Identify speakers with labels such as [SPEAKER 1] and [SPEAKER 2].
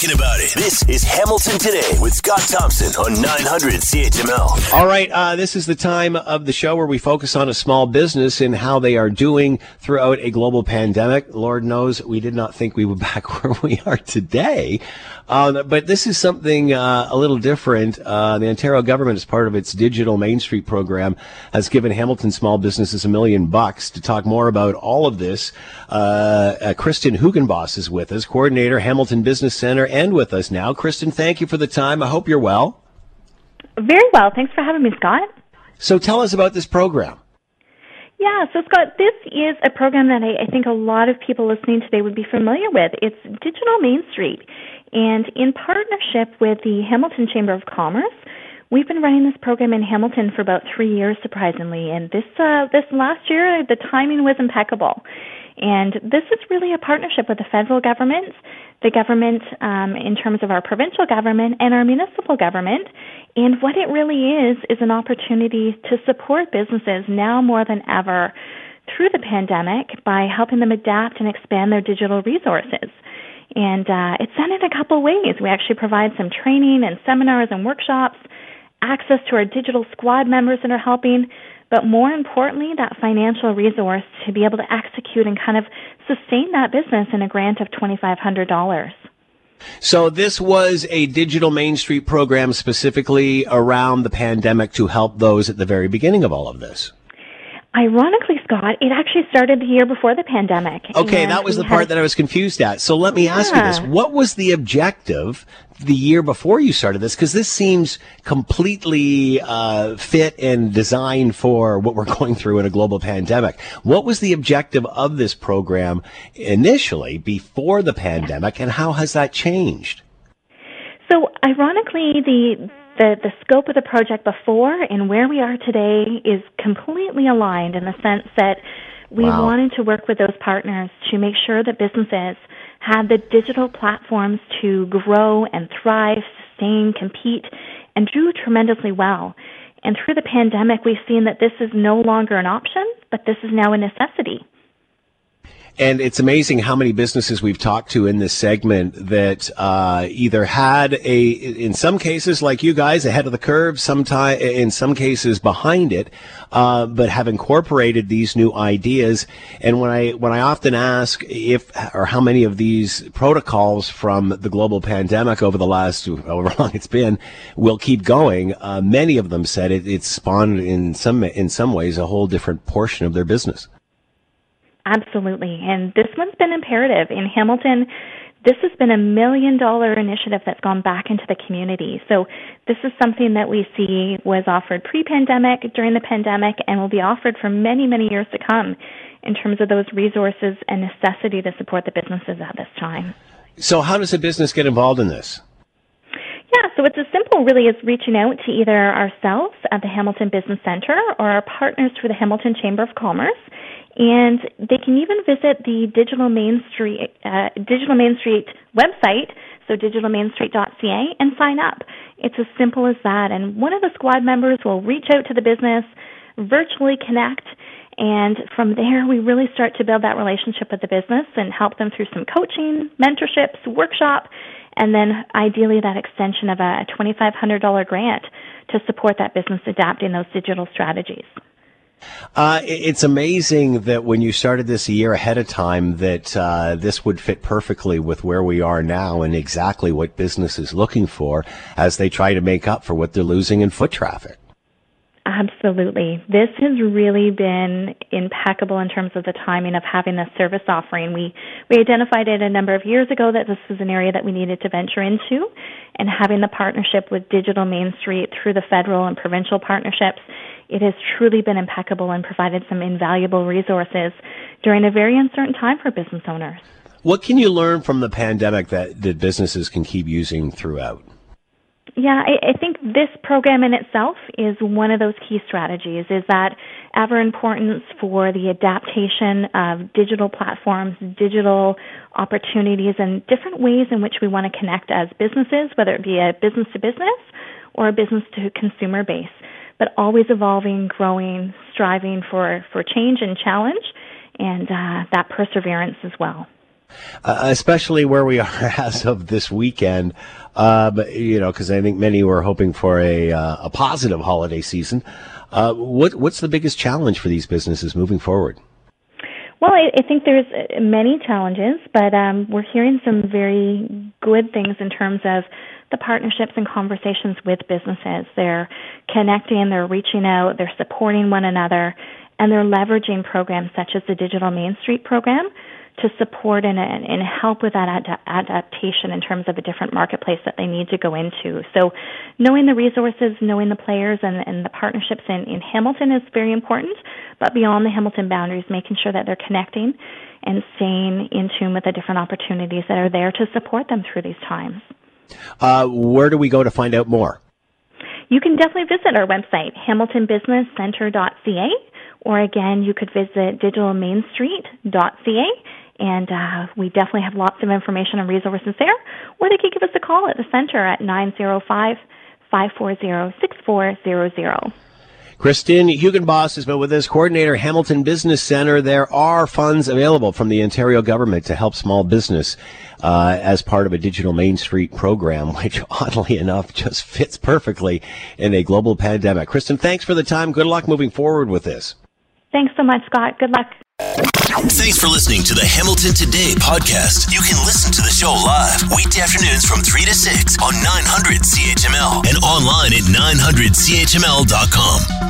[SPEAKER 1] talking about it. This is Hamilton Today with Scott Thompson on 900 CHML.
[SPEAKER 2] All right, uh, this is the time of the show where we focus on a small business and how they are doing throughout a global pandemic. Lord knows we did not think we would back where we are today. Uh, but this is something uh, a little different. Uh, the Ontario government, as part of its digital Main Street program, has given Hamilton small businesses a million bucks. To talk more about all of this, uh, uh, Kristen Hugenboss is with us, coordinator, Hamilton Business Center, and with us now. Kristen, thank you for the time. I hope you're well.
[SPEAKER 3] Very well. Thanks for having me, Scott.
[SPEAKER 2] So tell us about this program.
[SPEAKER 3] Yeah, so Scott, this is a program that I, I think a lot of people listening today would be familiar with. It's Digital Main Street. And in partnership with the Hamilton Chamber of Commerce, we've been running this program in Hamilton for about three years, surprisingly. And this uh, this last year, the timing was impeccable. And this is really a partnership with the federal government, the government um, in terms of our provincial government, and our municipal government. And what it really is is an opportunity to support businesses now more than ever through the pandemic by helping them adapt and expand their digital resources. And uh, it's done in a couple ways. We actually provide some training and seminars and workshops, access to our digital squad members that are helping, but more importantly, that financial resource to be able to execute and kind of sustain that business in a grant of $2,500.
[SPEAKER 2] So this was a digital Main Street program specifically around the pandemic to help those at the very beginning of all of this.
[SPEAKER 3] Ironically, Scott, it actually started the year before the pandemic.
[SPEAKER 2] Okay, that was the part that I was confused at. So let me yeah. ask you this. What was the objective the year before you started this? Because this seems completely uh, fit and designed for what we're going through in a global pandemic. What was the objective of this program initially before the pandemic, and how has that changed?
[SPEAKER 3] So, ironically, the the, the scope of the project before and where we are today is completely aligned in the sense that we wow. wanted to work with those partners to make sure that businesses had the digital platforms to grow and thrive, sustain, compete, and do tremendously well. And through the pandemic, we've seen that this is no longer an option, but this is now a necessity.
[SPEAKER 2] And it's amazing how many businesses we've talked to in this segment that uh, either had a, in some cases, like you guys, ahead of the curve, sometime in some cases behind it, uh, but have incorporated these new ideas. And when I when I often ask if or how many of these protocols from the global pandemic over the last however long it's been will keep going, uh, many of them said it, it's spawned in some in some ways a whole different portion of their business.
[SPEAKER 3] Absolutely. And this one's been imperative. In Hamilton, this has been a million dollar initiative that's gone back into the community. So this is something that we see was offered pre-pandemic, during the pandemic, and will be offered for many, many years to come in terms of those resources and necessity to support the businesses at this time.
[SPEAKER 2] So how does a business get involved in this?
[SPEAKER 3] Yeah, so it's as simple really as reaching out to either ourselves at the Hamilton Business Center or our partners through the Hamilton Chamber of Commerce and they can even visit the Digital Main Street uh, Digital Main Street website, so digitalmainstreet.ca, and sign up. It's as simple as that. And one of the squad members will reach out to the business, virtually connect, and from there we really start to build that relationship with the business and help them through some coaching, mentorships, workshop, and then ideally that extension of a $2,500 grant to support that business adapting those digital strategies.
[SPEAKER 2] Uh, it's amazing that when you started this a year ahead of time, that uh, this would fit perfectly with where we are now and exactly what business is looking for as they try to make up for what they're losing in foot traffic.
[SPEAKER 3] Absolutely. This has really been impeccable in terms of the timing of having this service offering. We we identified it a number of years ago that this was an area that we needed to venture into and having the partnership with Digital Main Street through the federal and provincial partnerships it has truly been impeccable and provided some invaluable resources during a very uncertain time for business owners.
[SPEAKER 2] What can you learn from the pandemic that, that businesses can keep using throughout?
[SPEAKER 3] Yeah, I, I think this program in itself is one of those key strategies is that ever importance for the adaptation of digital platforms, digital opportunities, and different ways in which we want to connect as businesses, whether it be a business to business or a business to consumer base but always evolving, growing, striving for, for change and challenge, and uh, that perseverance as well.
[SPEAKER 2] Uh, especially where we are as of this weekend, um, you know, because I think many were hoping for a, uh, a positive holiday season. Uh, what, what's the biggest challenge for these businesses moving forward?
[SPEAKER 3] Well, I, I think there's uh, many challenges, but um, we're hearing some very good things in terms of the partnerships and conversations with businesses. They're connecting, they're reaching out, they're supporting one another, and they're leveraging programs such as the Digital Main Street program to support and, and help with that ad- adaptation in terms of a different marketplace that they need to go into. So, knowing the resources, knowing the players, and, and the partnerships in, in Hamilton is very important. But beyond the Hamilton boundaries, making sure that they're connecting and staying in tune with the different opportunities that are there to support them through these times.
[SPEAKER 2] Uh, where do we go to find out more?
[SPEAKER 3] You can definitely visit our website, hamiltonbusinesscenter.ca, or again, you could visit digitalmainstreet.ca and uh, we definitely have lots of information and resources there. Or they could give us a call at the center at 905 540 6400.
[SPEAKER 2] Kristen Hugenboss has been with us, coordinator, Hamilton Business Center. There are funds available from the Ontario government to help small business uh, as part of a digital Main Street program, which oddly enough just fits perfectly in a global pandemic. Kristen, thanks for the time. Good luck moving forward with this.
[SPEAKER 3] Thanks so much, Scott. Good luck.
[SPEAKER 1] Thanks for listening to the Hamilton Today podcast. You can listen to the show live weekday afternoons from 3 to 6 on 900 CHML and online at 900CHML.com.